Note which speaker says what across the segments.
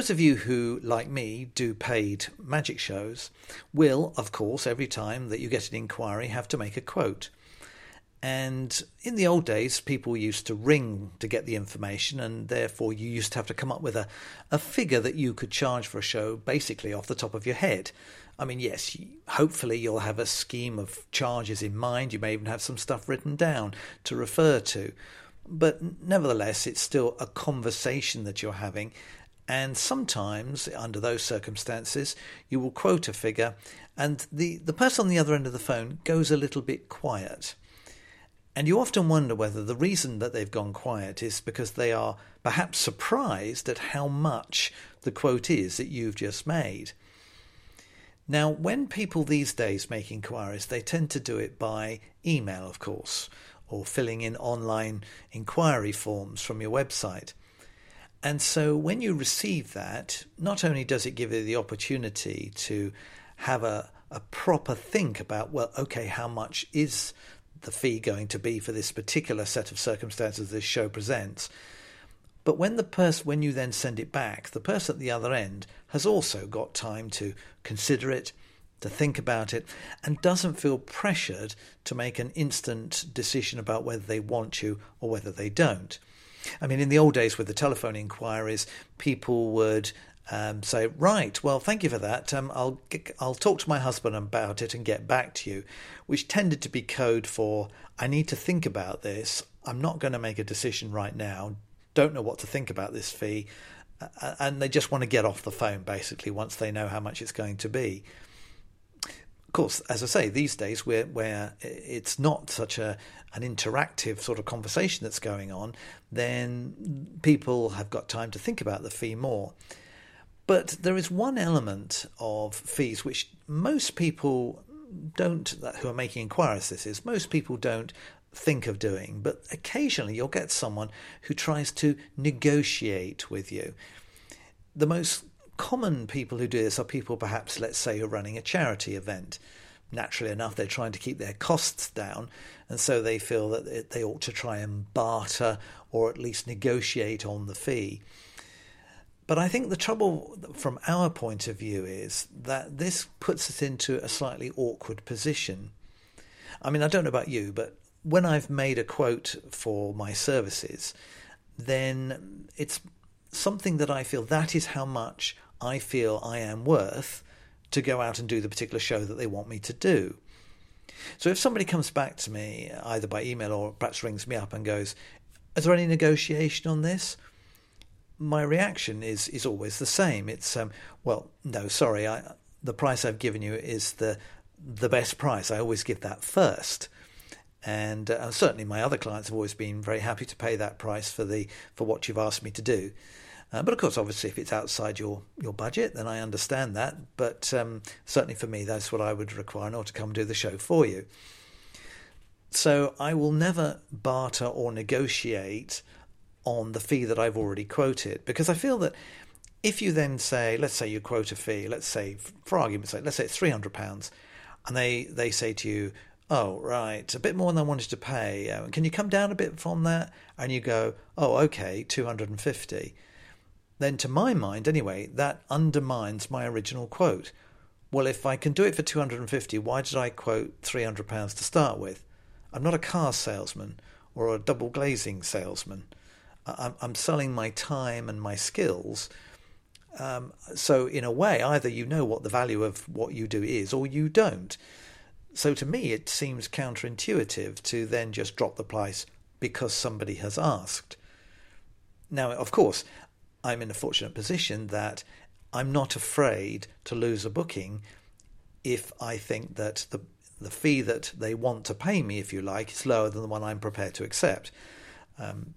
Speaker 1: Those of you who, like me, do paid magic shows will, of course, every time that you get an inquiry, have to make a quote. And in the old days, people used to ring to get the information, and therefore you used to have to come up with a, a figure that you could charge for a show basically off the top of your head. I mean, yes, hopefully you'll have a scheme of charges in mind. You may even have some stuff written down to refer to. But nevertheless, it's still a conversation that you're having. And sometimes, under those circumstances, you will quote a figure, and the, the person on the other end of the phone goes a little bit quiet. And you often wonder whether the reason that they've gone quiet is because they are perhaps surprised at how much the quote is that you've just made. Now, when people these days make inquiries, they tend to do it by email, of course, or filling in online inquiry forms from your website. And so when you receive that, not only does it give you the opportunity to have a, a proper think about, well, okay, how much is the fee going to be for this particular set of circumstances this show presents? But when the person, when you then send it back, the person at the other end has also got time to consider it, to think about it, and doesn't feel pressured to make an instant decision about whether they want you or whether they don't. I mean, in the old days with the telephone inquiries, people would um, say, "Right, well, thank you for that. Um, I'll I'll talk to my husband about it and get back to you," which tended to be code for "I need to think about this. I'm not going to make a decision right now don't know what to think about this fee, and they just want to get off the phone basically once they know how much it's going to be. Of course, as I say, these days where where it's not such a an interactive sort of conversation that's going on, then people have got time to think about the fee more. But there is one element of fees which most people don't, who are making inquiries, this is, most people don't think of doing, but occasionally you'll get someone who tries to negotiate with you. The most common people who do this are people, perhaps, let's say, who are running a charity event. Naturally enough, they're trying to keep their costs down, and so they feel that they ought to try and barter or at least negotiate on the fee. But I think the trouble from our point of view is that this puts us into a slightly awkward position. I mean, I don't know about you, but when I've made a quote for my services, then it's something that I feel that is how much I feel I am worth to go out and do the particular show that they want me to do. So if somebody comes back to me either by email or perhaps rings me up and goes, "Is there any negotiation on this?" My reaction is is always the same. It's um, well, no, sorry, I, the price I've given you is the the best price. I always give that first and uh, certainly my other clients have always been very happy to pay that price for the for what you've asked me to do. Uh, but of course, obviously, if it's outside your, your budget, then I understand that. But um, certainly for me, that's what I would require in order to come do the show for you. So I will never barter or negotiate on the fee that I've already quoted because I feel that if you then say, let's say you quote a fee, let's say for argument's sake, let's say it's three hundred pounds, and they they say to you, oh, right, a bit more than I wanted to pay. Uh, can you come down a bit from that? And you go, oh, okay, 250. Then, to my mind, anyway, that undermines my original quote. Well, if I can do it for 250, why did I quote £300 to start with? I'm not a car salesman or a double glazing salesman. I'm, I'm selling my time and my skills. Um, so, in a way, either you know what the value of what you do is or you don't. So to me, it seems counterintuitive to then just drop the price because somebody has asked. Now, of course, I'm in a fortunate position that I'm not afraid to lose a booking if I think that the the fee that they want to pay me, if you like, is lower than the one I'm prepared to accept. Um,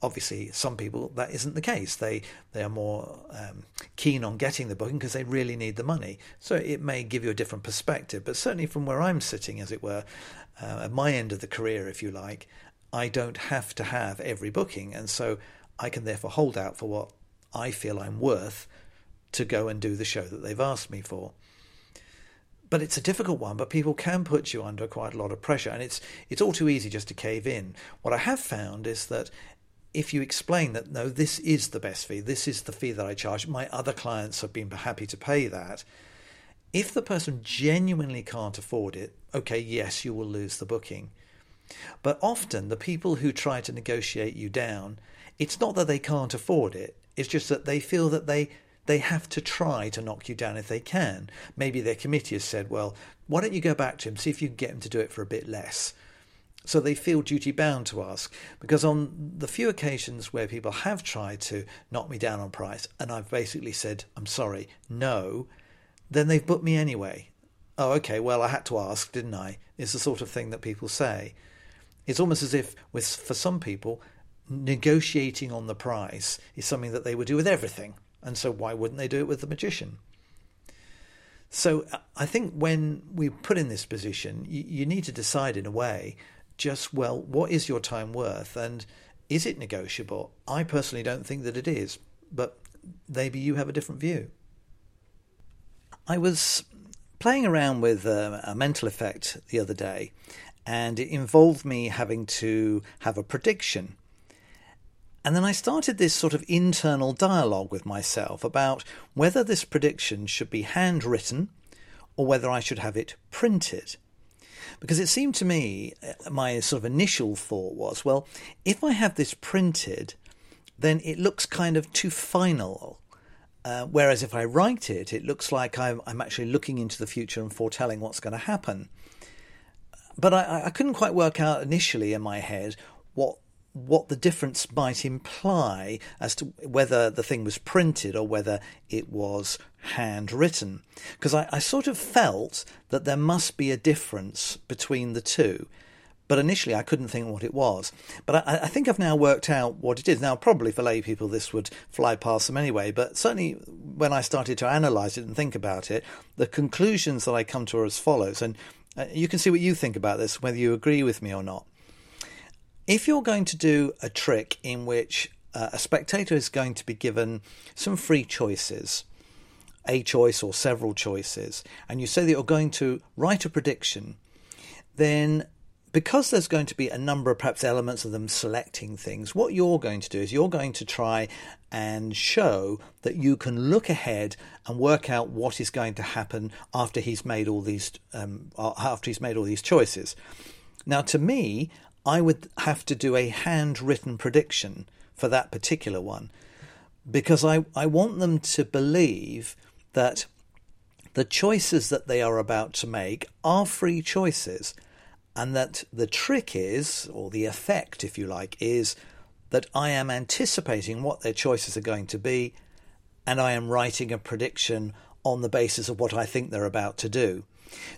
Speaker 1: obviously some people that isn't the case. They they are more um, keen on getting the booking because they really need the money. So it may give you a different perspective but certainly from where i'm sitting as it were uh, at my end of the career if you like i don't have to have every booking. And so i can therefore hold out for what i feel i'm worth to go and do the show that they've asked me for but it's a difficult one. But people can put you under quite a lot of pressure, and it's it's all too easy just to cave in. What I have found is that if you explain that, no, this is the best fee, this is the fee that I charge, my other clients have been happy to pay that. If the person genuinely can't afford it, okay, yes, you will lose the booking. But often the people who try to negotiate you down, it's not that they can't afford it, it's just that they feel that they they have to try to knock you down if they can. Maybe their committee has said, well, why don't you go back to him, see if you can get him to do it for a bit less. So they feel duty bound to ask. Because on the few occasions where people have tried to knock me down on price and I've basically said, I'm sorry, no, then they've booked me anyway. Oh, okay, well, I had to ask, didn't I? Is the sort of thing that people say. It's almost as if, with for some people, negotiating on the price is something that they would do with everything. And so, why wouldn't they do it with the magician? So, I think when we put in this position, you, you need to decide in a way just, well, what is your time worth? And is it negotiable? I personally don't think that it is, but maybe you have a different view. I was playing around with a, a mental effect the other day, and it involved me having to have a prediction. And then I started this sort of internal dialogue with myself about whether this prediction should be handwritten or whether I should have it printed. Because it seemed to me, uh, my sort of initial thought was, well, if I have this printed, then it looks kind of too final uh, whereas if I write it, it looks like I'm, I'm, actually looking into the future and foretelling what's going to happen. But I, I, couldn't quite work out initially in my head what what the difference might imply as to whether the thing was printed or whether it was handwritten. Because I, I sort of felt that there must be a difference between the two but initially I couldn't think what it was. But I, I, think I've now worked out what it is. Now, probably for lay people, this would fly past them anyway, but certainly when I started to analyse it and think about it, the conclusions that I come to are as follows. And uh, you can see what you think about this, whether you agree with me or not. If you're going to do a trick in which uh, a spectator is going to be given some free choices, a choice or several choices, and you say that you're going to write a prediction, then because there's going to be a number of perhaps elements of them selecting things, what you're going to do is you're going to try and show that you can look ahead and work out what is going to happen after he's made all these um, after he's made all these choices. Now, to me, I would have to do a handwritten prediction for that particular one because I, I want them to believe that the choices that they are about to make are free choices and that the trick is, or the effect, if you like, is that I am anticipating what their choices are going to be, and I am writing a prediction on the basis of what I think they're about to do.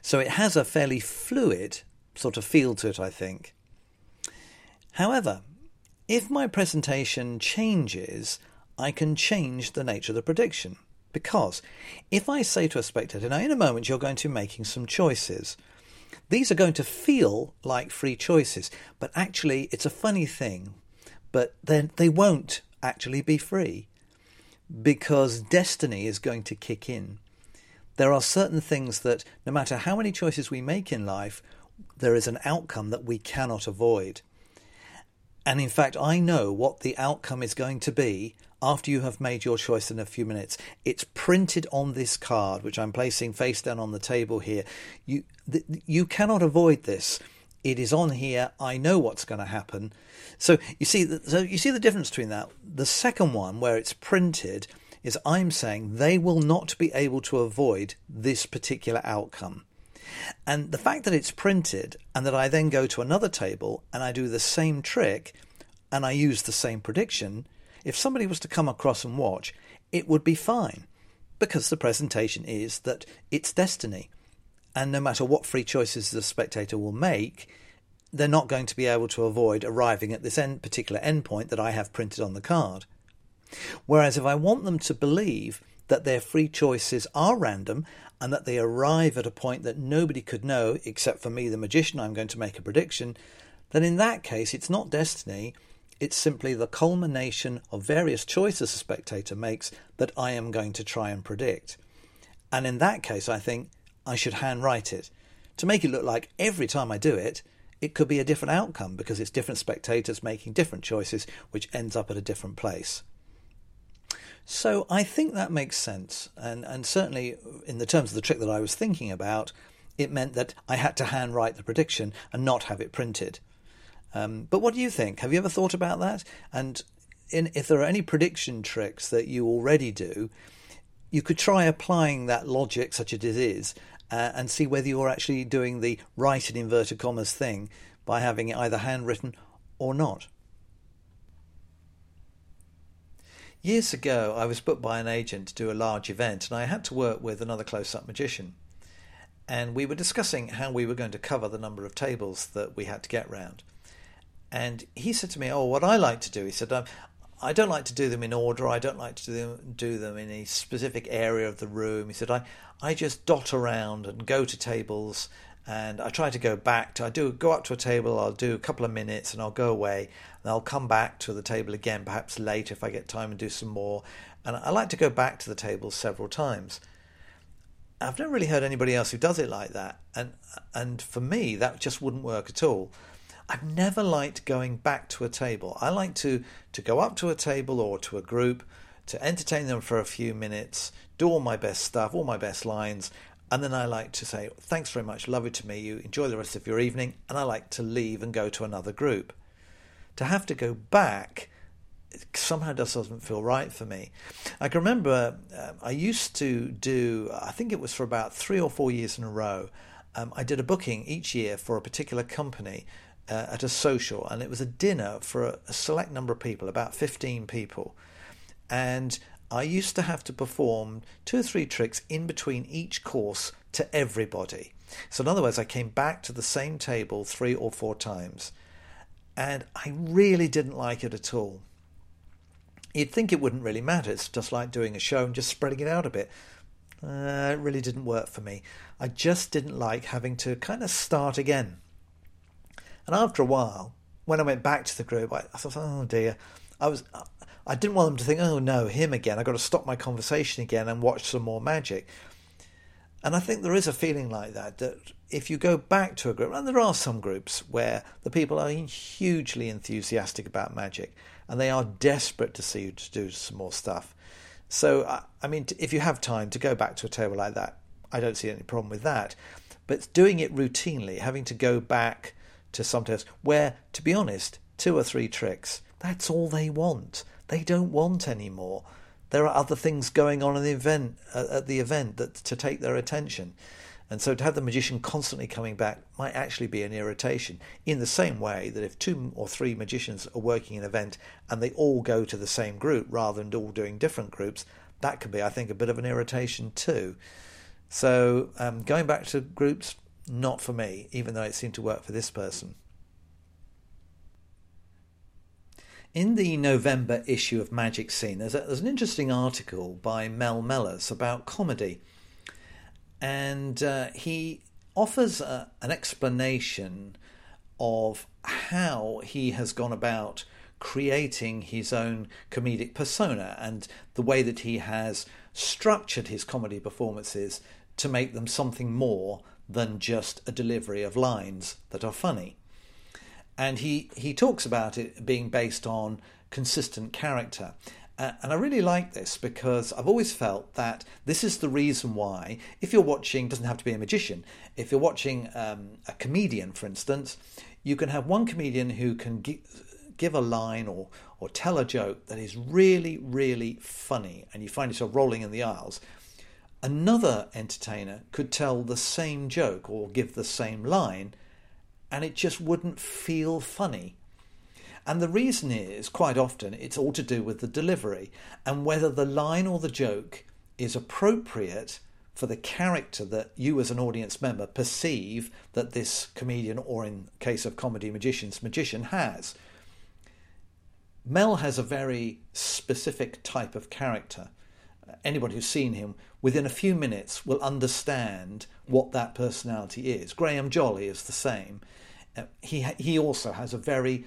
Speaker 1: So it has a fairly fluid sort of feel to it, I think. However, if my presentation changes, I can change the nature of the prediction. Because if I say to a spectator, now in a moment you're going to be making some choices, these are going to feel like free choices, but actually, it's a funny thing, but then they won't actually be free because destiny is going to kick in. There are certain things that, no matter how many choices we make in life, there is an outcome that we cannot avoid. And in fact, I know what the outcome is going to be after you have made your choice in a few minutes. It's printed on this card, which I'm placing face down on the table here. You, th- you cannot avoid this. It is on here. I know what's going to happen. So you see, so you see the difference between that. The second one, where it's printed, is I'm saying they will not be able to avoid this particular outcome. And the fact that it's printed and that I then go to another table and I do the same trick and I use the same prediction if somebody was to come across and watch, it would be fine because the presentation is that it's destiny. And no matter what free choices the spectator will make, they're not going to be able to avoid arriving at this end, particular endpoint that I have printed on the card. Whereas if I want them to believe that their free choices are random and that they arrive at a point that nobody could know except for me, the magician, I'm going to make a prediction, then in that case it's not destiny, it's simply the culmination of various choices a spectator makes that I am going to try and predict. And in that case, I think I should handwrite it to make it look like every time I do it, it could be a different outcome because it's different spectators making different choices, which ends up at a different place. So I think that makes sense. And, and certainly, in the terms of the trick that I was thinking about, it meant that I had to handwrite the prediction and not have it printed. Um, but what do you think? Have you ever thought about that? And in, if there are any prediction tricks that you already do, you could try applying that logic, such as it is, uh, and see whether you're actually doing the right in inverted commas thing by having it either handwritten or not. Years ago, I was booked by an agent to do a large event, and I had to work with another close up magician. And we were discussing how we were going to cover the number of tables that we had to get round. And he said to me, Oh, what I like to do, he said, um, I don't like to do them in order. I don't like to do them, do them in a specific area of the room. He said, I, I just dot around and go to tables and I try to go back to, I do go up to a table, I'll do a couple of minutes and I'll go away and I'll come back to the table again, perhaps later if I get time and do some more. And I like to go back to the table several times. I've never really heard anybody else who does it like that. And, and for me, that just wouldn't work at all. I've never liked going back to a table. I like to, to go up to a table or to a group, to entertain them for a few minutes, do all my best stuff, all my best lines, and then I like to say, thanks very much, love lovely to meet you, enjoy the rest of your evening, and I like to leave and go to another group. To have to go back somehow just doesn't feel right for me. I can remember um, I used to do, I think it was for about three or four years in a row, um, I did a booking each year for a particular company uh, at a social, and it was a dinner for a, a select number of people, about 15 people. And I used to have to perform two or three tricks in between each course to everybody. So, in other words, I came back to the same table three or four times, and I really didn't like it at all. You'd think it wouldn't really matter, it's just like doing a show and just spreading it out a bit. Uh, it really didn't work for me. I just didn't like having to kind of start again. And after a while, when I went back to the group, I, I thought, oh dear, I was. I didn't want them to think, oh no, him again. I've got to stop my conversation again and watch some more magic. And I think there is a feeling like that, that if you go back to a group, and there are some groups where the people are hugely enthusiastic about magic and they are desperate to see you to do some more stuff. So, I mean, if you have time to go back to a table like that, I don't see any problem with that. But doing it routinely, having to go back to sometimes where, to be honest, two or three tricks, that's all they want. They don't want any more. There are other things going on in the event at the event that to take their attention. And so to have the magician constantly coming back might actually be an irritation. In the same way that if two or three magicians are working an event and they all go to the same group rather than all doing different groups, that could be, I think, a bit of an irritation too. So um, going back to groups, not for me, even though it seemed to work for this person. In the November issue of Magicseen, there's, a, there's an interesting article by Mel Mellers about comedy. And uh, he offers a, an explanation of how he has gone about creating his own comedic persona and the way that he has structured his comedy performances to make them something more than just a delivery of lines that are funny. And he, he talks about it being based on consistent character. Uh, and I really like this because I've always felt that this is the reason why, if you're watching, doesn't have to be a magician, if you're watching um, a comedian, for instance, you can have one comedian who can gi- give a line or, or tell a joke that is really, really funny, and you find yourself rolling in the aisles. Another entertainer could tell the same joke or give the same line, and it just wouldn't feel funny. And the reason is, quite often, it's all to do with the delivery and whether the line or the joke is appropriate for the character that you, as an audience member, perceive that this comedian, or in case of comedy magicians, magician has. Mel has a very specific type of character anybody who's seen him within a few minutes will understand what that personality is. Graham Jolley is the same. Uh, he he also has a very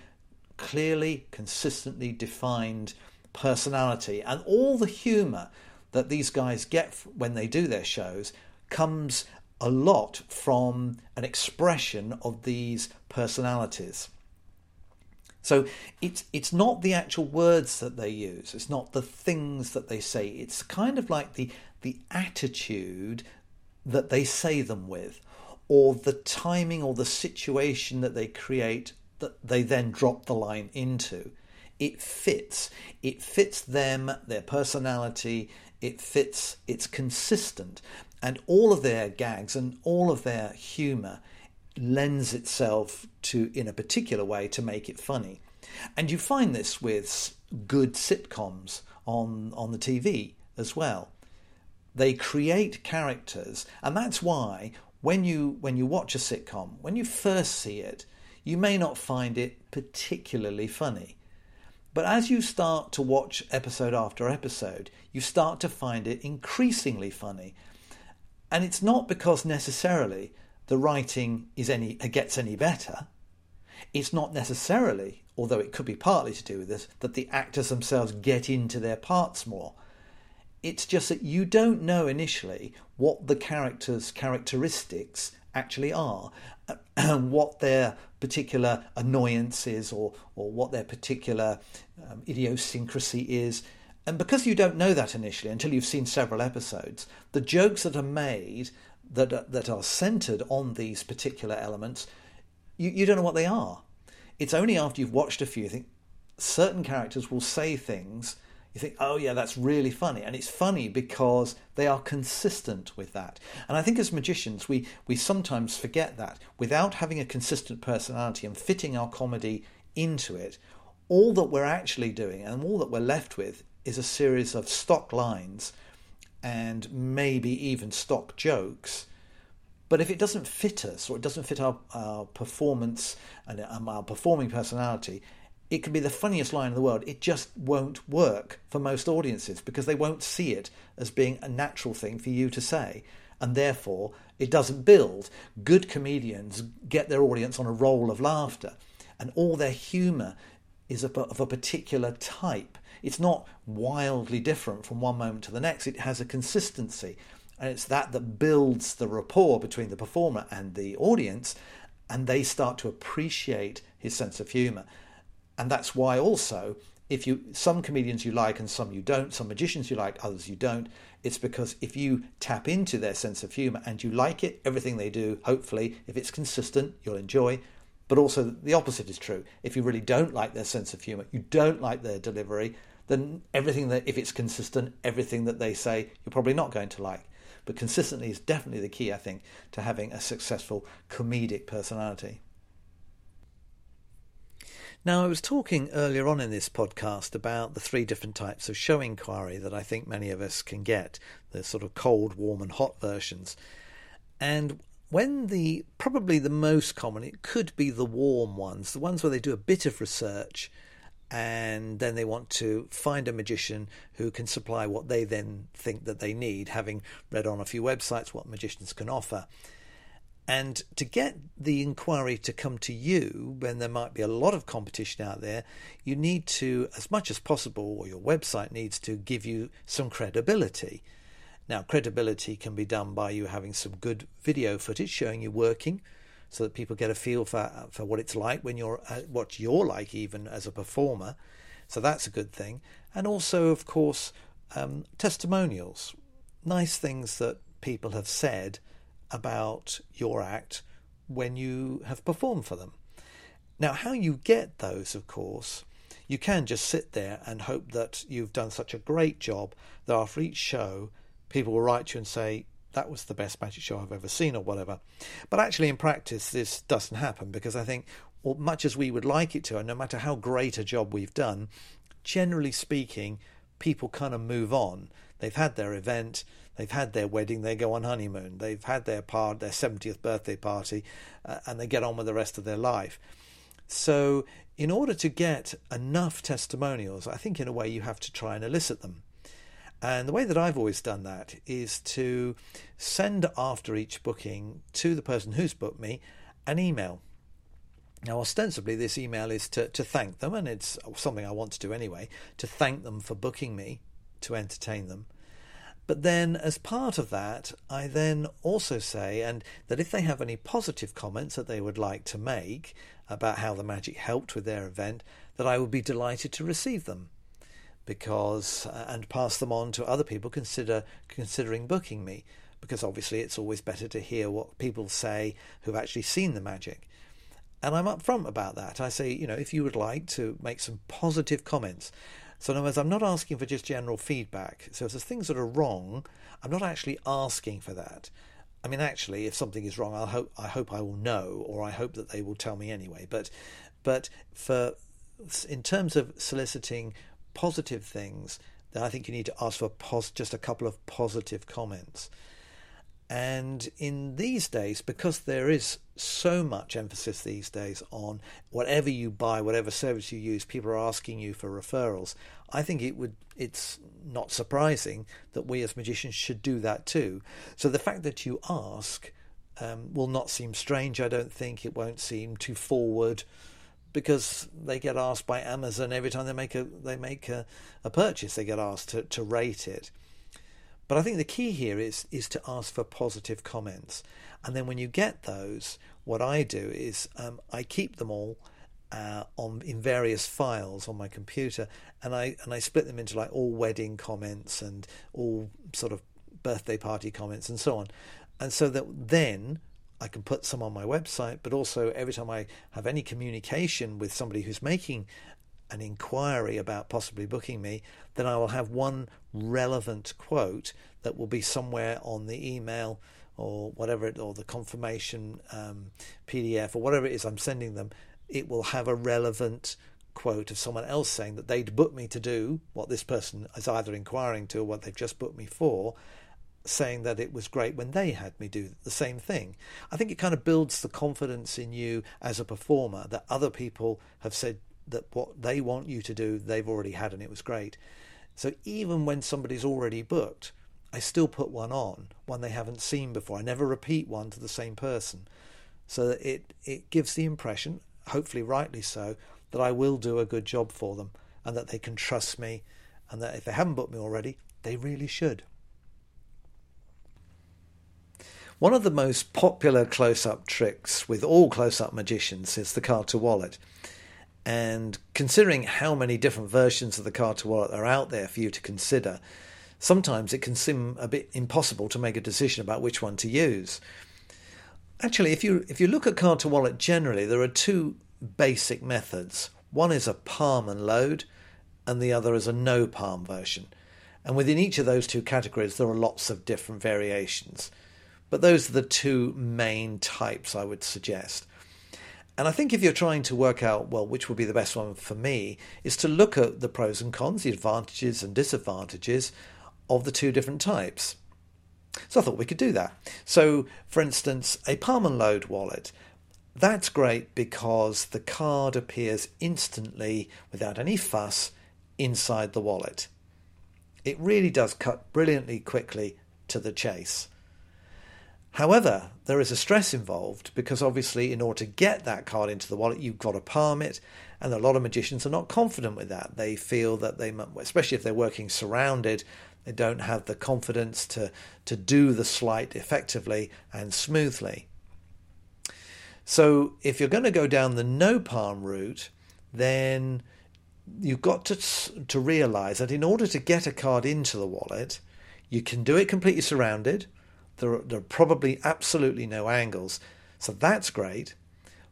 Speaker 1: clearly, consistently defined personality, and all the humour that these guys get when they do their shows comes a lot from an expression of these personalities. So it's it's not the actual words that they use. It's not the things that they say. It's kind of like the the attitude that they say them with, or the timing or the situation that they create that they then drop the line into. It fits. It fits them, their personality. It fits. It's consistent, and all of their gags and all of their humour lends itself to in a particular way to make it funny. And you find this with good sitcoms on on the TV as well. They create characters, and that's why when you when you watch a sitcom, when you first see it, you may not find it particularly funny. But as you start to watch episode after episode, you start to find it increasingly funny. And it's not because necessarily the writing is any gets any better. It's not necessarily, although it could be partly to do with this, that the actors themselves get into their parts more. It's just that you don't know initially what the characters' characteristics actually are, and what their particular annoyance is, or, or what their particular um, idiosyncrasy is. And because you don't know that initially until you've seen several episodes, the jokes that are made that that are centered on these particular elements, you, you don't know what they are. It's only after you've watched a few you think certain characters will say things you think, oh yeah, that's really funny, and it's funny because they are consistent with that. And I think as magicians, we we sometimes forget that without having a consistent personality and fitting our comedy into it, all that we're actually doing and all that we're left with is a series of stock lines and maybe even stock jokes. But if it doesn't fit us or it doesn't fit our, our performance and um, our performing personality, it can be the funniest line in the world. It just won't work for most audiences because they won't see it as being a natural thing for you to say. And therefore, it doesn't build. Good comedians get their audience on a roll of laughter, and all their humour is of a particular type. It's not wildly different from one moment to the next, it has a consistency. And it's that that builds the rapport between the performer and the audience, and they start to appreciate his sense of humour. And that's why also, if you some comedians you like and some you don't, some magicians you like, others you don't, it's because if you tap into their sense of humour and you like it, everything they do, hopefully, if it's consistent, you'll enjoy. But also the opposite is true. If you really don't like their sense of humour, you don't like their delivery, then everything that, if it's consistent, everything that they say, you're probably not going to like. But consistency is definitely the key, I think, to having a successful comedic personality. Now, I was talking earlier on in this podcast about the three different types of show inquiry that I think many of us can get the sort of cold, warm, and hot versions. And when the probably the most common, it could be the warm ones, the ones where they do a bit of research and then they want to find a magician who can supply what they then think that they need, having read on a few websites what magicians can offer. And to get the inquiry to come to you when there might be a lot of competition out there, you need to, as much as possible, or your website needs to give you some credibility. Now, credibility can be done by you having some good video footage showing you working, so that people get a feel for for what it's like when you're uh, what you're like even as a performer. So that's a good thing, and also of course um, testimonials, nice things that people have said about your act when you have performed for them. Now, how you get those, of course, you can just sit there and hope that you've done such a great job that after each show, people will write you and say, that was the best magic show I've ever seen, or whatever. But actually, in practice, this doesn't happen because I think, well, much as we would like it to, and no matter how great a job we've done, generally speaking, people kind of move on. They've had their event, they've had their wedding, they go on honeymoon, they've had their part, their 70th birthday party, uh, and they get on with the rest of their life. So, in order to get enough testimonials, I think in a way you have to try and elicit them. And the way that I've always done that is to send after each booking to the person who's booked me an email. Now, ostensibly, this email is to, to thank them, and it's something I want to do anyway, to thank them for booking me to entertain them. But then, as part of that, I then also say, and that if they have any positive comments that they would like to make about how the magic helped with their event, that I would be delighted to receive them because uh, and pass them on to other people consider considering booking me because obviously it's always better to hear what people say who've actually seen the magic and I'm upfront about that. I say, you know, if you would like to make some positive comments. So, in other words, I'm not asking for just general feedback. So, if there's things that are wrong, I'm not actually asking for that. I mean, actually, if something is wrong, I hope I hope I will know, or I hope that they will tell me anyway. But, but for in terms of soliciting positive things, then I think you need to ask for pos- just a couple of positive comments. And in these days, because there is so much emphasis these days on whatever you buy, whatever service you use, people are asking you for referrals. I think it would it's not surprising that we as magicians should do that too. So the fact that you ask um, will not seem strange. I don't think it won't seem too forward because they get asked by Amazon every time they make a they make a, a purchase. They get asked to, to rate it. But I think the key here is is to ask for positive comments, and then when you get those, what I do is um, I keep them all uh, on in various files on my computer, and I and I split them into like all wedding comments and all sort of birthday party comments and so on, and so that then I can put some on my website, but also every time I have any communication with somebody who's making an inquiry about possibly booking me, then I will have one relevant quote that will be somewhere on the email or whatever it, or the confirmation um, PDF or whatever it is I'm sending them. It will have a relevant quote of someone else saying that they'd booked me to do what this person is either inquiring to or what they've just booked me for, saying that it was great when they had me do the same thing. I think it kind of builds the confidence in you as a performer that other people have said that what they want you to do, they've already had and it was great. So even when somebody's already booked, I still put one on, one they haven't seen before. I never repeat one to the same person. So that it, it gives the impression, hopefully rightly so, that I will do a good job for them and that they can trust me and that if they haven't booked me already, they really should. One of the most popular close up tricks with all close up magicians is the card to wallet. And considering how many different versions of the card to wallet are out there for you to consider, sometimes it can seem a bit impossible to make a decision about which one to use. Actually, if you if you look at card to wallet generally, there are two basic methods. One is a palm and load, and the other is a no palm version. And within each of those two categories, there are lots of different variations. But those are the two main types I would suggest. And I think if you're trying to work out, well, which would be the best one for me, is to look at the pros and cons, the advantages and disadvantages of the two different types. So I thought we could do that. So, for instance, a palm and load wallet. That's great because the card appears instantly without any fuss inside the wallet. It really does cut brilliantly quickly to the chase. However, there is a stress involved because obviously, in order to get that card into the wallet, you've got to palm it, and a lot of magicians are not confident with that. They feel that they, especially if they're working surrounded, they don't have the confidence to to do the sleight effectively and smoothly. So, if you're going to go down the no palm route, then you've got to to realize that in order to get a card into the wallet, you can do it completely surrounded there are, there are probably absolutely no angles. So that's great.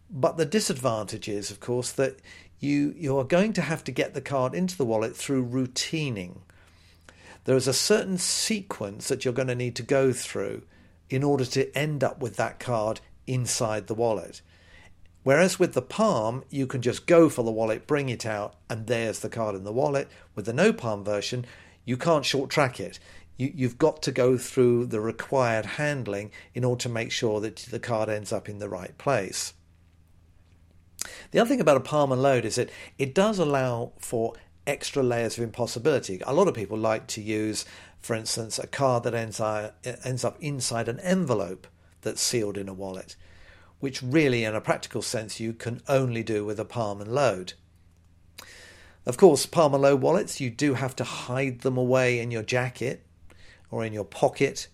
Speaker 1: But the disadvantage is, of course, that you, you are going to have to get the card into the wallet through routining. There is a certain sequence that you're going to need to go through in order to end up with that card inside the wallet. Whereas with the palm, you can just go for the wallet, bring it out, and there's the card in the wallet. With the no palm version, you can't short track it you, you've got to go through the required handling in order to make sure that the card ends up in the right place. The other thing about a palm and load is that it does allow for extra layers of impossibility. A lot of people like to use, for instance, a card that ends, ends up inside an envelope that's sealed in a wallet, which really, in a practical sense, you can only do with a palm and load. Of course, palm and load wallets, you do have to hide them away in your jacket or in your pocket.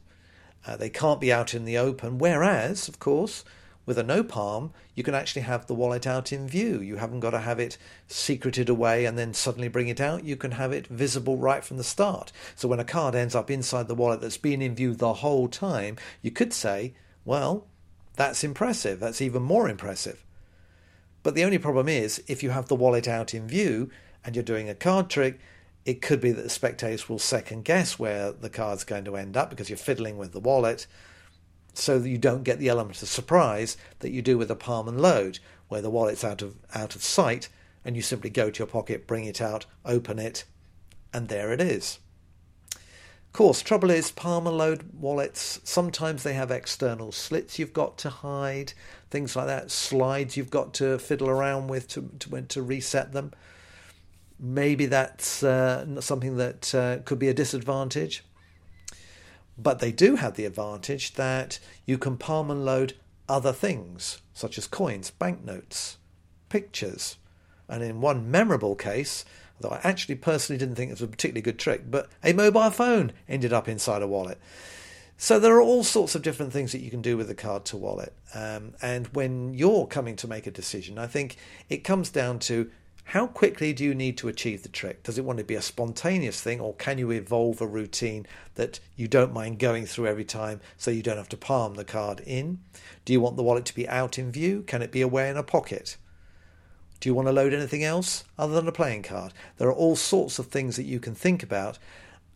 Speaker 1: Uh, they can't be out in the open. Whereas, of course, with a no palm, you can actually have the wallet out in view. You haven't got to have it secreted away and then suddenly bring it out. You can have it visible right from the start. So when a card ends up inside the wallet that's been in view the whole time, you could say, well, that's impressive. That's even more impressive. But the only problem is, if you have the wallet out in view and you're doing a card trick, it could be that the spectators will second guess where the card's going to end up because you're fiddling with the wallet so that you don't get the element of surprise that you do with a palm and load, where the wallet's out of out of sight and you simply go to your pocket, bring it out, open it, and there it is. Of course, trouble is palm and load wallets, sometimes they have external slits you've got to hide, things like that, slides you've got to fiddle around with to, to, to reset them. Maybe that's uh, something that uh, could be a disadvantage. But they do have the advantage that you can palm and load other things, such as coins, banknotes, pictures. And in one memorable case, though I actually personally didn't think it was a particularly good trick, but a mobile phone ended up inside a wallet. So there are all sorts of different things that you can do with the card to wallet. Um, and when you're coming to make a decision, I think it comes down to how quickly do you need to achieve the trick? Does it want to be a spontaneous thing, or can you evolve a routine that you don't mind going through every time so you don't have to palm the card in? Do you want the wallet to be out in view? Can it be away in a pocket? Do you want to load anything else other than a playing card? There are all sorts of things that you can think about,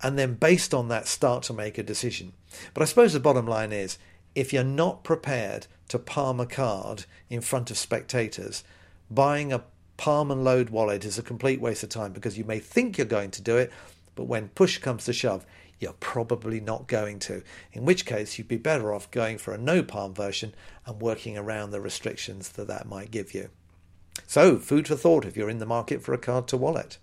Speaker 1: and then based on that, start to make a decision. But I suppose the bottom line is if you're not prepared to palm a card in front of spectators, buying a palm and load wallet is a complete waste of time because you may think you're going to do it, but when push comes to shove, you're probably not going to. In which case, you'd be better off going for a no palm version and working around the restrictions that that might give you. So, food for thought if you're in the market for a card to wallet.